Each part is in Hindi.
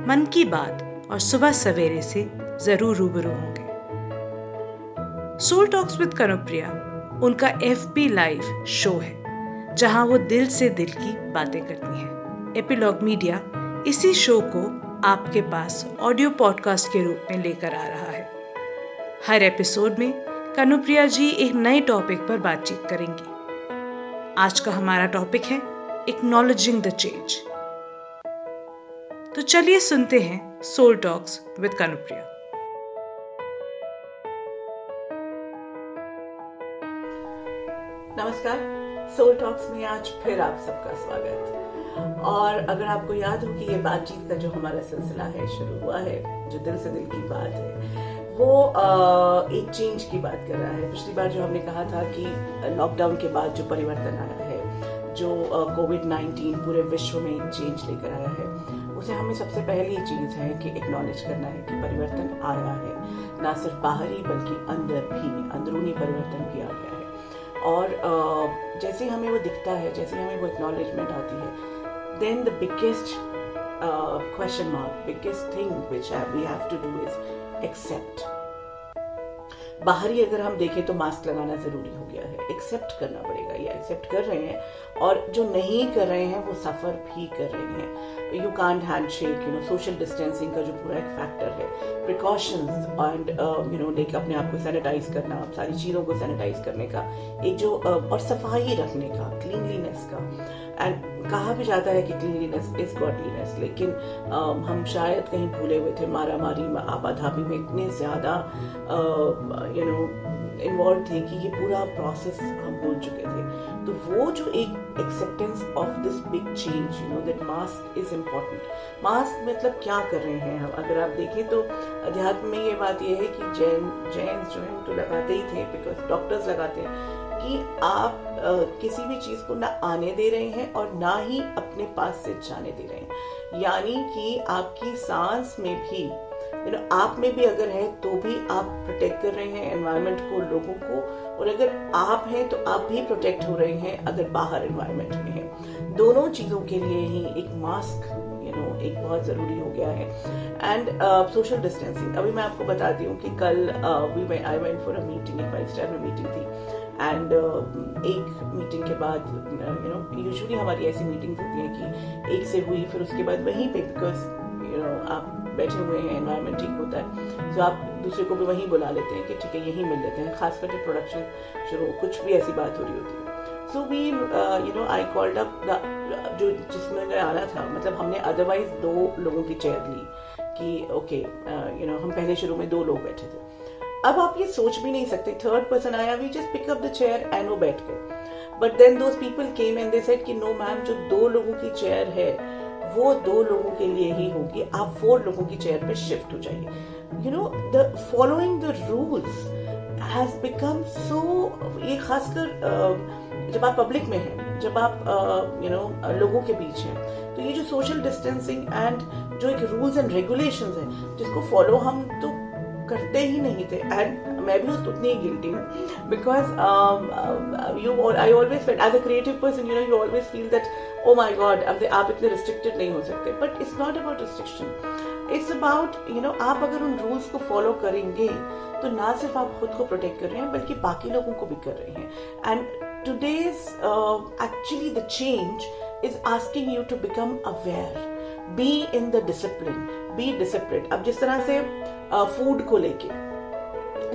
मन की बात और सुबह सवेरे से ज़रूर रूबरू होंगे। सोल टॉक्स विद कनुप्रिया उनका एफ़ बी लाइव शो है, जहाँ वो दिल से दिल की बातें करती हैं। एपिलॉग मीडिया इसी शो को आपके पास ऑडियो पॉडकास्ट के रूप में लेकर आ रहा है। हर एपिसोड में कनुप्रिया जी एक नए टॉपिक पर बातचीत करेंगी। आज का हमारा टॉपिक है एक्नॉलेजिंग द चेंज तो चलिए सुनते हैं सोल टॉक्स विद कनुप्रिया नमस्कार सोल टॉक्स में आज फिर आप सबका स्वागत। और अगर आपको याद हो कि ये बातचीत का जो हमारा सिलसिला है, शुरू हुआ है, जो दिल से दिल की बात है, वो एक चेंज की बात कर रहा है। पिछली बार जो हमने कहा था कि लॉकडाउन के बाद जो परिवर्तन आया है, जो कोविड नाइन्टीन पूरे विश्व में एक चेंज लेकर आया है उसे हमें सबसे पहली चीज़ है कि एक्नॉलेज करना है कि परिवर्तन आया है। ना सिर्फ़ बाहरी, बल्कि अंदर भी, अंदरूनी परिवर्तन भी आ गया है। और जैसे हमें वो दिखता है, जैसे हमें वो एक्नॉलेजमेंट आती है then the biggest question mark biggest thing which we have to do is accept बाहरी अगर हम देखें तो मास्क लगाना ज़रूरी हो गया है। एक्सेप्ट करना पड़ेगा। या एक्सेप्ट कर रहे हैं। और जो नहीं कर रहे हैं वो सफ़र भी कर रहे हैं। You can't hand shake you know social distancing का जो पूरा एक फैक्टर है। Precautions and you know like अपने आप को सैनिटाइज करना सारी चीज़ों को सैनिटाइज करने का एक जो uh, और सफ़ाई रखने का क्लीनलीनेस का। एंड कहा भी जाता है कि क्लीनलीनेस इज़ गॉडलीनेस लेकिन uh, हम शायद कहीं भूले हुए थे मारा मारी आपाधापी में इतने ज़्यादा यू नो इन्वॉल्व थे कि ये पूरा प्रोसेस हम भूल चुके थे। तो वो जो एक acceptance of this big change you know that mask is important mask मतलब क्या कर रहे हैं हम? अगर आप देखें तो अध्यात्म में ये बात ये है कि जैन जैन जो है तो लगाते ही थे बिकॉज़ डॉक्टर्स लगाते हैं कि आप आ, किसी भी चीज़ को ना आने दे रहे हैं और ना ही अपने पास से जाने दे रहे हैं। यानी कि आपकी सांस में भी यू नो आप में भी अगर है तो भी आप प्रोटेक्ट कर रहे हैं एनवायरनमेंट को लोगों को और अगर आप हैं तो आप भी प्रोटेक्ट हो रहे हैं अगर बाहर एनवायरनमेंट में है। दोनों चीज़ों के लिए ही एक मास्क यू नो एक बहुत ज़रूरी हो गया है। एंड सोशल डिस्टेंसिंग अभी मैं आपको बताती हूँ कि कल we I went for a meeting एक फाइव स्टार में मीटिंग थी। एंड uh, एक मीटिंग के बाद यू नो यूजुअली हमारी ऐसी मीटिंग्स होती हैं कि एक से हुई फिर उसके बाद वहीं पे बिकॉज़ यू नो आप बैठे हुए हैं एनवायरनमेंट ठीक होता है। तो आप दूसरे को भी वहीं बुला लेते हैं कि ठीक है, यहीं मिल लेते हैं। खासकर जब प्रोडक्शन शुरू, कुछ भी ऐसी बात हो रही होती है। So we you know I called up जो जिसमें आना था मतलब हमने अदरवाइज़ दो लोगों की चेयर ली कि ओके यू नो हम पहले शुरू में दो लोग बैठे थे। अब आप ये सोच भी नहीं सकते। थर्ड पर्सन आया we just pick up the chair and वो बैठ गए। But then those people came and they said कि नो मैम जो दो लोगों की चेयर है वो दो लोगों के लिए ही होगी। आप फोर लोगों की चेयर पे शिफ्ट हो जाइए। You know the following the rules has become so ये खासकर जब आप पब्लिक में हैं, जब आप यू नो लोगों के बीच हैं तो ये जो सोशल डिस्टेंसिंग एंड जो एक रूल्स एंड रेगुलेशंस हैं, जिसको फॉलो हम तो करते ही नहीं थे। एंड मैं भी उस उतनी ही गिल्टी हूँ। Because you I always feel as a creative person you know you always feel that oh my god अब आप इतने रिस्ट्रिक्टेड नहीं हो सकते। But it's not about restriction it's about you know आप अगर उन रूल्स को फॉलो करेंगे तो ना सिर्फ़ आप खुद को प्रोटेक्ट कर रहे हैं, बल्कि बाकी लोगों को भी कर रहे हैं। And today's actually the change is asking you to become aware be in the discipline be discipline अब जिस तरह से फ़ूड को लेके।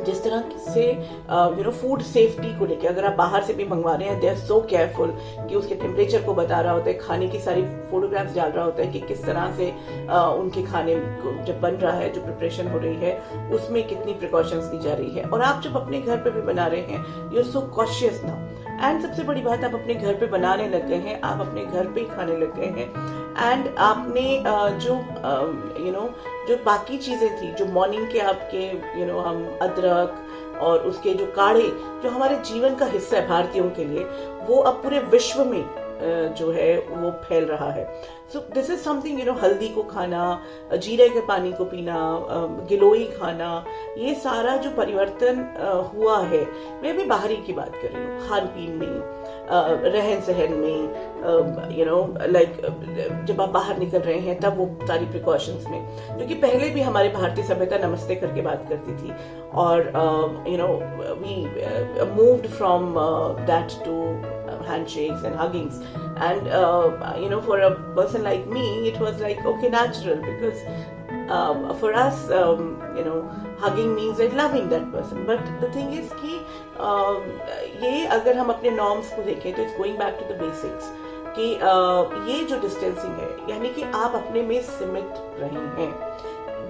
जिस तरह से यू नो फ़ूड सेफ्टी को लेकर अगर आप बाहर से भी मंगवा रहे हैं दे आर सो केयरफुल कि उसके टेम्परेचर को बता रहा होता है खाने की सारी फोटोग्राफ्स डाल रहा होता है कि किस तरह से uh, उनके खाने को जब बन रहा है जो प्रिपरेशन हो रही है उसमें कितनी प्रिकॉशंस दी जा रही है। और आप जब अपने घर पे भी बना रहे हैं you are so cautious now and सबसे बड़ी बात आप अपने घर पे बनाने लग गए हैं आप अपने घर पे ही खाने लग गए हैं। एंड आपने जो यू नो जो बाकी चीज़ें थी, जो मॉर्निंग के आपके यू नो हम अदरक और उसके जो काढ़े, जो हमारे जीवन का हिस्सा है भारतीयों के लिए, वो अब पूरे विश्व में जो है, वो फैल रहा है। So this is something you know हल्दी को खाना, जीरे के पानी को पीना गिलोई खाना, ये सारा जो परिवर्तन हुआ है। मैं अभी बाहरी की बात कर रही हूँ, खान पीन में रहन सहन में यू नो लाइक जब आप बाहर निकल रहे हैं, तब वो सारी प्रिकॉशंस में। क्योंकि पहले भी हमारे भारतीय सभ्यता नमस्ते करके बात करती थी और you know we moved from that to handshakes and huggings. And uh, you know, for a person like me, it was like okay, natural because um, for us, um, you know, hugging means like loving that person. But the thing is कि um, ये अगर हम अपने norms को देखें तो it's going back to the basics कि uh, ये जो distancing है यानी कि आप अपने में सिमट रहे हैं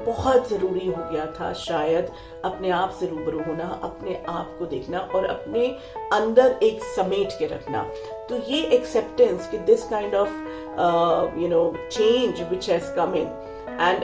बहुत ज़रूरी हो गया था शायद अपने आप से रूबरू होना, अपने आप को देखना और अपने अंदर एक समेट के रखना। तो ये एक्सेप्टेंस कि this kind of you know change which has come in and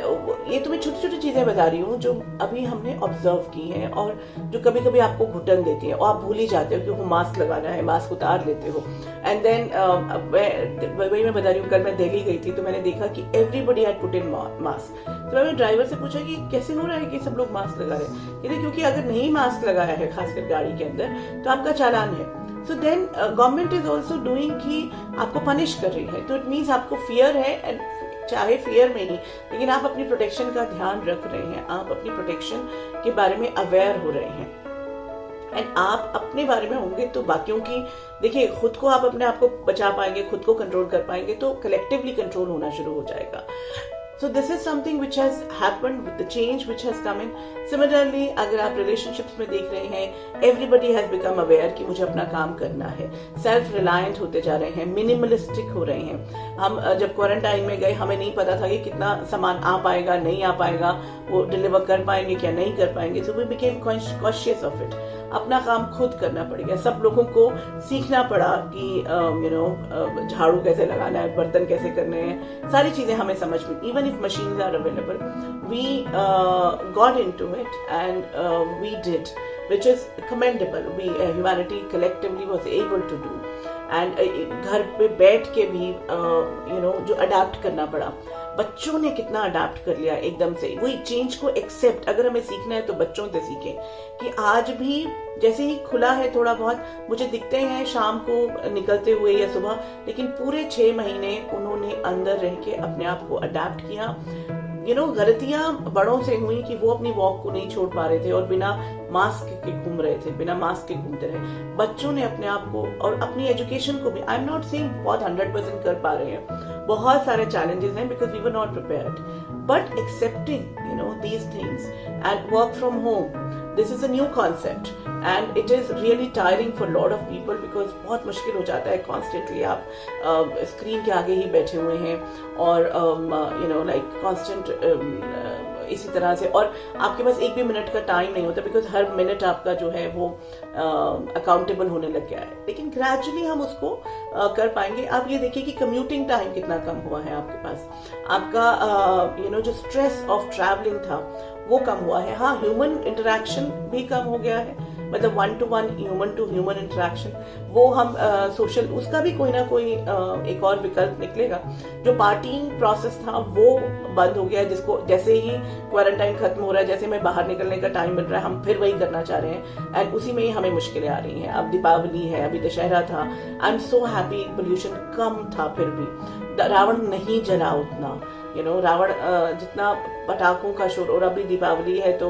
ये तो मैं छोटी छोटी चीज़ें बता रही हूँ जो अभी हमने ऑब्ज़र्व की हैं और जो कभी कभी आपको घुटन देती हैं। और आप भूल ही जाते हो कि वो मास्क लगाना है मास्क उतार लेते हो। एंड देन uh, वही मैं बता रही हूँ कल मैं दिल्ली गई थी तो मैंने देखा कि everybody had put in mask तो मैंने ड्राइवर से पूछा कि कैसे हो रहा है कि सब लोग मास्क लगा रहे हैं? क्योंकि अगर नहीं मास्क लगाया है खासकर गाड़ी के अंदर तो आपका चालान है। So then government is also doing कि आपको पनिश कर रही है। तो इट मीन्स आपको फियर है एंड चाहे फियर में ही, लेकिन आप अपनी प्रोटेक्शन का ध्यान रख रहे हैं। आप अपनी प्रोटेक्शन के बारे में अवेयर हो रहे हैं। एंड आप अपने बारे में होंगे तो बाकियों की, देखिए, खुद को आप अपने आप को बचा पाएँगे, खुद को कंट्रोल कर पाएँगे तो कलेक्टिवली कंट्रोल होना शुरू हो जाएगा। So this is something which has happen with the change which has come in similarly अगर आप रिलेशनशिप्स में देख रहे हैं एवरीबडी हैज़ बिकम अवेयर कि मुझे अपना काम करना है। सेल्फ रिलायंट होते जा रहे हैं मिनिमलिस्टिक हो रहे हैं। हम जब क्वारंटाइन में गए, हमें नहीं पता था कि कितना सामान आ पाएगा, नहीं आ पाएगा, वो डिलीवर कर पाएँगे क्या, नहीं कर पाएँगे। So we became conscious of it अपना काम खुद करना पड़ेगा सब लोगों को सीखना पड़ा कि यू नो झाड़ू कैसे लगाना है बर्तन कैसे करने हैं सारी चीज़ें हमें समझ में even if machine are available we got into it and we did is commendable. We uh, humanity collectively was able to do. And घर पे बैठ के भी you uh, know you know, जो अडाप्ट करना पड़ा। बच्चों ने कितना अडाप्ट कर लिया एकदम से। वही चेंज को एक्सेप्ट अगर हमें सीखना है तो बच्चों से सीखें। कि आज भी जैसे ही खुला है थोड़ा बहुत, मुझे दिखते हैं शाम को निकलते हुए या सुबह, लेकिन पूरे छह महीने उन्होंने अंदर रह के अपने आप को अडाप्ट किया। यू नो गलतियाँ बड़ों से हुई कि वो अपनी वॉक को नहीं छोड़ पा रहे थे और बिना मास्क के घूम रहे थे, बिना मास्क के घूमते रहे। बच्चों ने अपने आप को और अपनी एजुकेशन को भी आई एम नॉट सेइंग बहुत हंड्रेड परसेंट कर पा रहे हैं बहुत सारे चैलेंजेस हैं because we were not prepared but accepting you know these things and work from home this is a new concept and it is really tiring for lot of people because बहुत मुश्किल हो जाता है कॉन्स्टेंटली आप स्क्रीन uh, के आगे ही बैठे हुए हैं और यू नो लाइक कॉन्स्टेंट इसी तरह से। और आपके पास एक भी मिनट का टाइम नहीं होता बिकॉज़ हर मिनट आपका जो है वो अकाउंटेबल होने लग गया है। लेकिन ग्रेजुअली हम उसको आ, कर पाएँगे। आप ये देखिए कि कम्यूटिंग टाइम कितना कम हुआ है आपके पास। आपका यू नो जो स्ट्रेस ऑफ़ ट्रैवलिंग था वो कम हुआ है। हाँ ह्यूमन इंटरेक्शन भी कम हो गया है। मतलब one to one human to human interaction वो हम सोशल uh, उसका भी कोई ना कोई uh, एक और विकल्प निकलेगा। जो पार्टिंग प्रोसेस था वो बंद हो गया जिसको जैसे ही क्वारंटाइन खत्म हो रहा है जैसे हमें बाहर निकलने का टाइम मिल रहा है हम फिर वही करना चाह रहे हैं। एंड उसी में ही हमें मुश्किलें आ रही हैं। अब दीपावली है अभी दशहरा था। I am so happy pollution कम था फिर भी। रावण नहीं जला उतना। यू नो रावण जितना पटाखों का शोर और अभी दीपावली है तो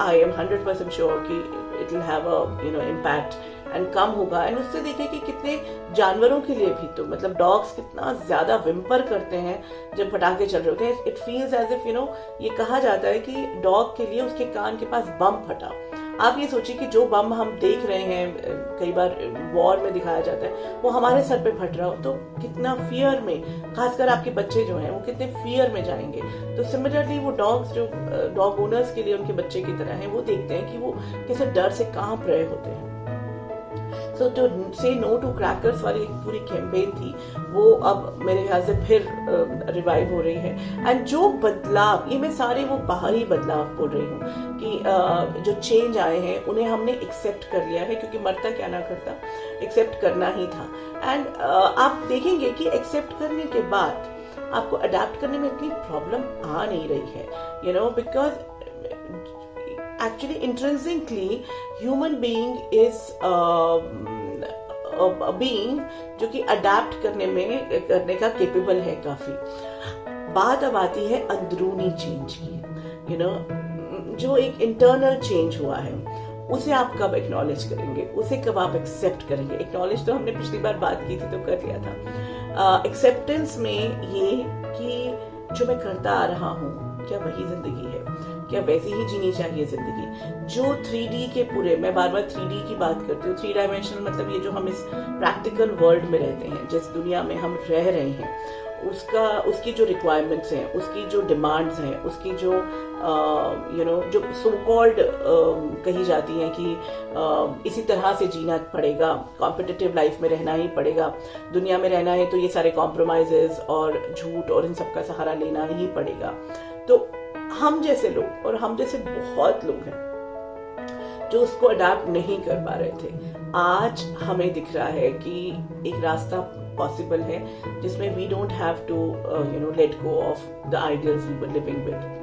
I am hundred percent sure कि it will have a you know impact and कम होगा। एंड उससे देखिए कि कितने जानवरों के लिए भी तो मतलब डॉग्स कितना ज़्यादा विम्पर करते हैं जब पटाखे चल रहे होते हैं। It feels as if you know ये कहा जाता है कि डॉग के लिए उसके कान के पास बम फटा। आप ये सोचिए कि जो बम हम देख रहे हैं, कई बार वॉर में दिखाया जाता है, वो हमारे सर पे फट रहा हो तो कितना फियर में, खासकर आपके बच्चे जो हैं, वो कितने फियर में जाएँगे। तो सिमिलरली वो डॉग्स जो डॉग ओनर्स के लिए, उनके बच्चे की तरह हैं, वो देखते हैं कि वो कैसे डर से काँप रहे होते हैं। So to say no to crackers वाली एक पूरी कैंपेन थी, वो अब मेरे ख्याल से फिर रिवाइव हो रही है। एंड जो बदलाव, ये मैं सारे वो बाहरी बदलाव बोल रही हूँ कि जो चेंज आए हैं, उन्हें हमने एक्सेप्ट कर लिया है, क्योंकि मरता क्या ना करता एक्सेप्ट करना ही था। एंड आप देखेंगे कि एक्सेप्ट करने के बाद आपको अडेप्ट करने में इतनी प्रॉब्लम आ नहीं रही है। You know because actually intrinsically human being is being जो कि अडेप्ट करने में करने का केपेबल है काफ़ी। बात अब आती है अंदरूनी चेंज की यू you नो know, जो एक इंटरनल चेंज हुआ है उसे आप कब एक्नॉलेज करेंगे? उसे कब आप एक्सेप्ट करेंगे? एक्नॉलेज तो हमने पिछली बार बात की थी तो कर लिया था। एक्सेप्टेंस uh, में ये कि जो मैं करता आ रहा हूँ क्या वही ज़िंदगी है? क्या वैसी ही जीनी चाहिए ज़िंदगी। जो थ्री के पूरे मैं बार बार थ्री की बात करती हूँ थ्री डायमेंशनल मतलब ये जो हम इस प्रैक्टिकल वर्ल्ड में रहते हैं जिस दुनिया में हम रह रहे हैं उसका उसकी जो रिक्वायरमेंट्स हैं उसकी जो डिमांड्स हैं उसकी जो यू नो जो सो कॉल्ड कही जाती हैं कि uh, इसी तरह से जीना पड़ेगा कॉम्पिटिटिव लाइफ में रहना ही पड़ेगा दुनिया में रहना है तो ये सारे कॉम्प्रोमाइजेस और झूठ और इन सब का सहारा लेना ही पड़ेगा। तो हम जैसे लोग और हम जैसे बहुत लोग हैं जो उसको अडाप्ट नहीं कर पा रहे थे। आज हमें दिख रहा है कि एक रास्ता पॉसिबल है जिसमें we don't have to you know let go of the ideals we were living with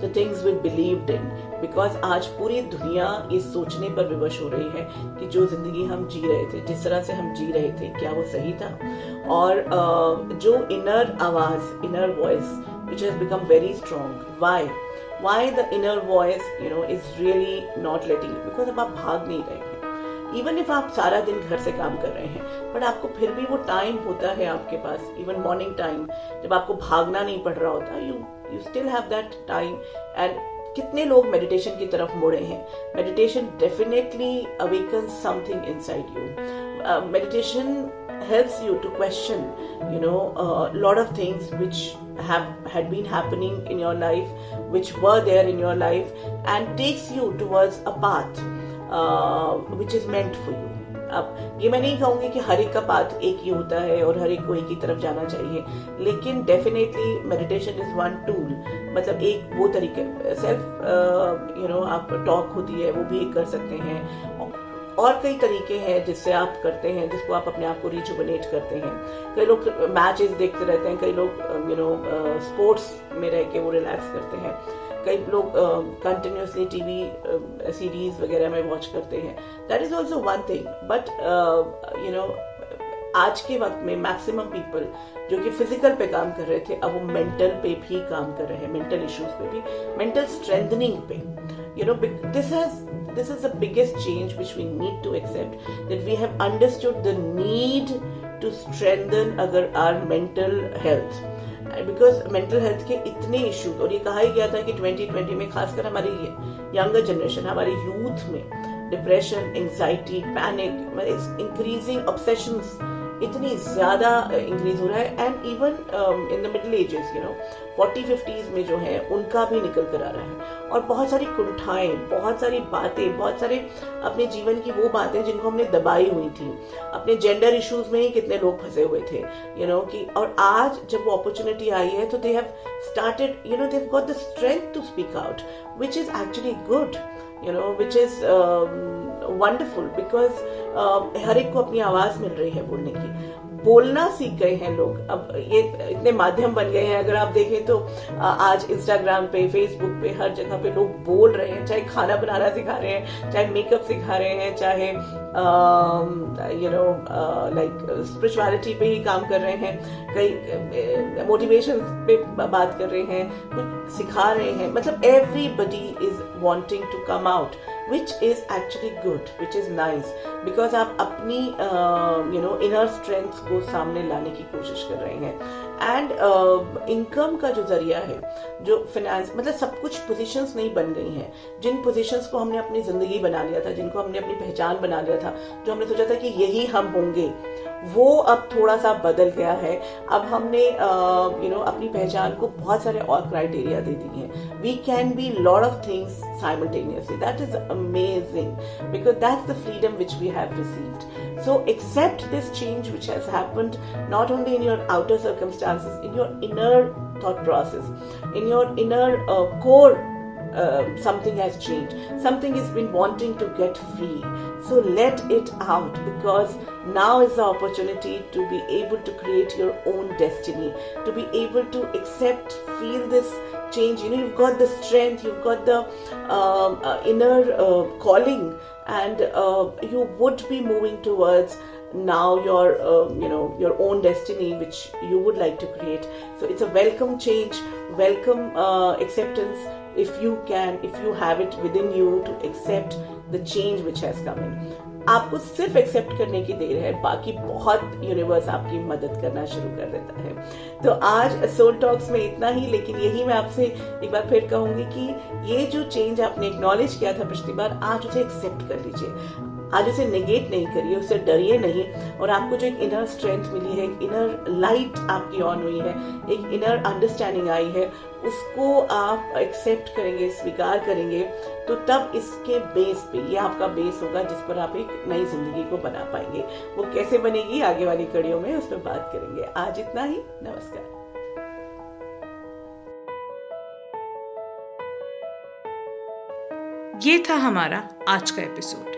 the things we believed in because आज पूरी दुनिया इस सोचने पर विवश हो रही है कि जो ज़िंदगी हम जी रहे थे जिस तरह से हम जी रहे थे क्या वो सही था? और uh, जो इनर आवाज़ inner voice which has become very strong. Why? Why the inner voice, you know, is really not letting you? Because अब आप भाग नहीं रहे हैं इवन इफ़ आप सारा दिन घर से काम कर रहे हैं बट आपको फिर भी वो टाइम होता है आपके पास इवन मॉर्निंग टाइम जब आपको भागना नहीं पड़ रहा होता you you still have that time and कितने लोग मेडिटेशन की तरफ़ मुड़े हैं meditation definitely awaken something inside you meditation helps you to question you know a lot of things which have had been happening in your life which were there in your life and takes you towards a path uh, which is meant for you अब ये मैं नहीं कहूँगी कि हर एक का पाथ एक ही होता है और हर एक को एक ही तरफ़ जाना चाहिए लेकिन definitely meditation is one tool मतलब एक वो तरीके सेल्फ यू नो आप टॉक होती है वो भी कर सकते हैं और कई तरीके हैं जिससे आप करते हैं, जिसको आप अपने आप को रिजुबनेट करते हैं। कई लोग मैचेस देखते रहते हैं, कई लोग यू नो स्पोर्ट्स में रह के वो रिलैक्स करते हैं। कई लोग कंटिन्यूसली टीवी सीरीज़ वगैरह में वॉच करते हैं। That is also one thing but you know आज के वक्त में मैक्सिमम पीपल जो कि फ़िज़िकल पे काम कर रहे थे, अब वो मेंटल पे भी काम कर रहे हैं मेंटल इश्यूज़ पे भी मेंटल स्ट्रेंथनिंग पे। You know this has this is the biggest change which we need to accept that we have understood the need to strengthen our mental health because mental health के इतने इश्यूज और ये कहा ही गया था कि 2020 में खासकर हमारी यंगर जनरेशन हमारी यूथ में depression anxiety panic increasing obsessions इतनी ज़्यादा इंक्रीज हो रहा है. And even in the middle ages you know forty fifties में जो है उनका भी निकल कर आ रहा है. और बहुत सारी कुंठाएँ बहुत सारी बातें बहुत सारे अपने जीवन की वो बातें जिनको हमने दबाई हुई थी. अपने जेंडर इश्यूज़ में ही कितने लोग फंसे हुए थे यू you नो know, कि और आज जब वो अपॉर्चुनिटी आई है तो they have started you know they got the strength to speak out which is actually good you know which is wonderful because हर एक को अपनी आवाज़ मिल रही है बोलने की। बोलना सीख गए हैं लोग। अब ये इतने माध्यम बन गए हैं। अगर आप देखें तो आज इंस्टाग्राम पे फेसबुक पे, हर जगह पे लोग बोल रहे हैं। चाहे खाना बनाना सिखा रहे हैं, चाहे मेकअप सिखा रहे हैं, चाहे यू नो लाइक स्पिरिचुअलिटी पे ही काम कर रहे हैं। कई मोटिवेशन पे बात कर रहे हैं। कुछ सिखा रहे हैं। मतलब everybody is wanting to come out which is actually good, which is nice, because आप अपनी यू नो इनर स्ट्रेंथ को सामने लाने की कोशिश कर रहे हैं। एंड इनकम uh, का जो ज़रिया है जो फिनेंस मतलब सब कुछ पोजीशंस नहीं बन गई हैं। जिन पोजीशंस को हमने अपनी ज़िंदगी बना लिया था जिनको हमने अपनी पहचान बना लिया था जो हमने सोचा था कि यही हम होंगे वो अब थोड़ा सा बदल गया है अब हमने यू uh, नो अपनी पहचान को बहुत सारे और क्राइटेरिया दे दिए हैं we can be lot of things simultaneously that is amazing because that's the freedom which we have received so accept this change which has happened not only in your outer circumstances in your inner thought process in your inner uh, core uh, something has changed. Something has been wanting to get free. So let it out because now is the opportunity to be able to create your own destiny, to be able to accept, feel this change. You know, you've got the strength, you've got the um, uh, inner uh, calling, and uh, you would be moving towards now your um, you know your own destiny which you would like to create so it's a welcome change welcome uh, acceptance if you can if you have it within you to accept the change which has come in आपको सिर्फ़ एक्सेप्ट करने की देर है बाकी बहुत यूनिवर्स आपकी मदद करना शुरू कर देता है तो आज सोल टॉक्स में इतना ही लेकिन यही मैं आपसे एक बार फिर कहूँगी कि ये जो चेंज आपने एक्नॉलेज किया था पिछली बार आज उसे एक्सेप्ट कर लीजिए आज उसे नेगेट नहीं करिए उससे डरिए नहीं। और आपको जो एक इनर स्ट्रेंथ मिली है, एक इनर लाइट आपकी ऑन हुई है, एक इनर अंडरस्टैंडिंग आई है, उसको आप एक्सेप्ट करेंगे, स्वीकार करेंगे तो तब इसके बेस पे, ये आपका बेस होगा जिस पर आप एक नई ज़िंदगी को बना पाएँगे। वो कैसे बनेगी? आगे वाली कड़ियों में उसमें बात करेंगे। आज इतना ही, नमस्कार। ये था हमारा आज का एपिसोड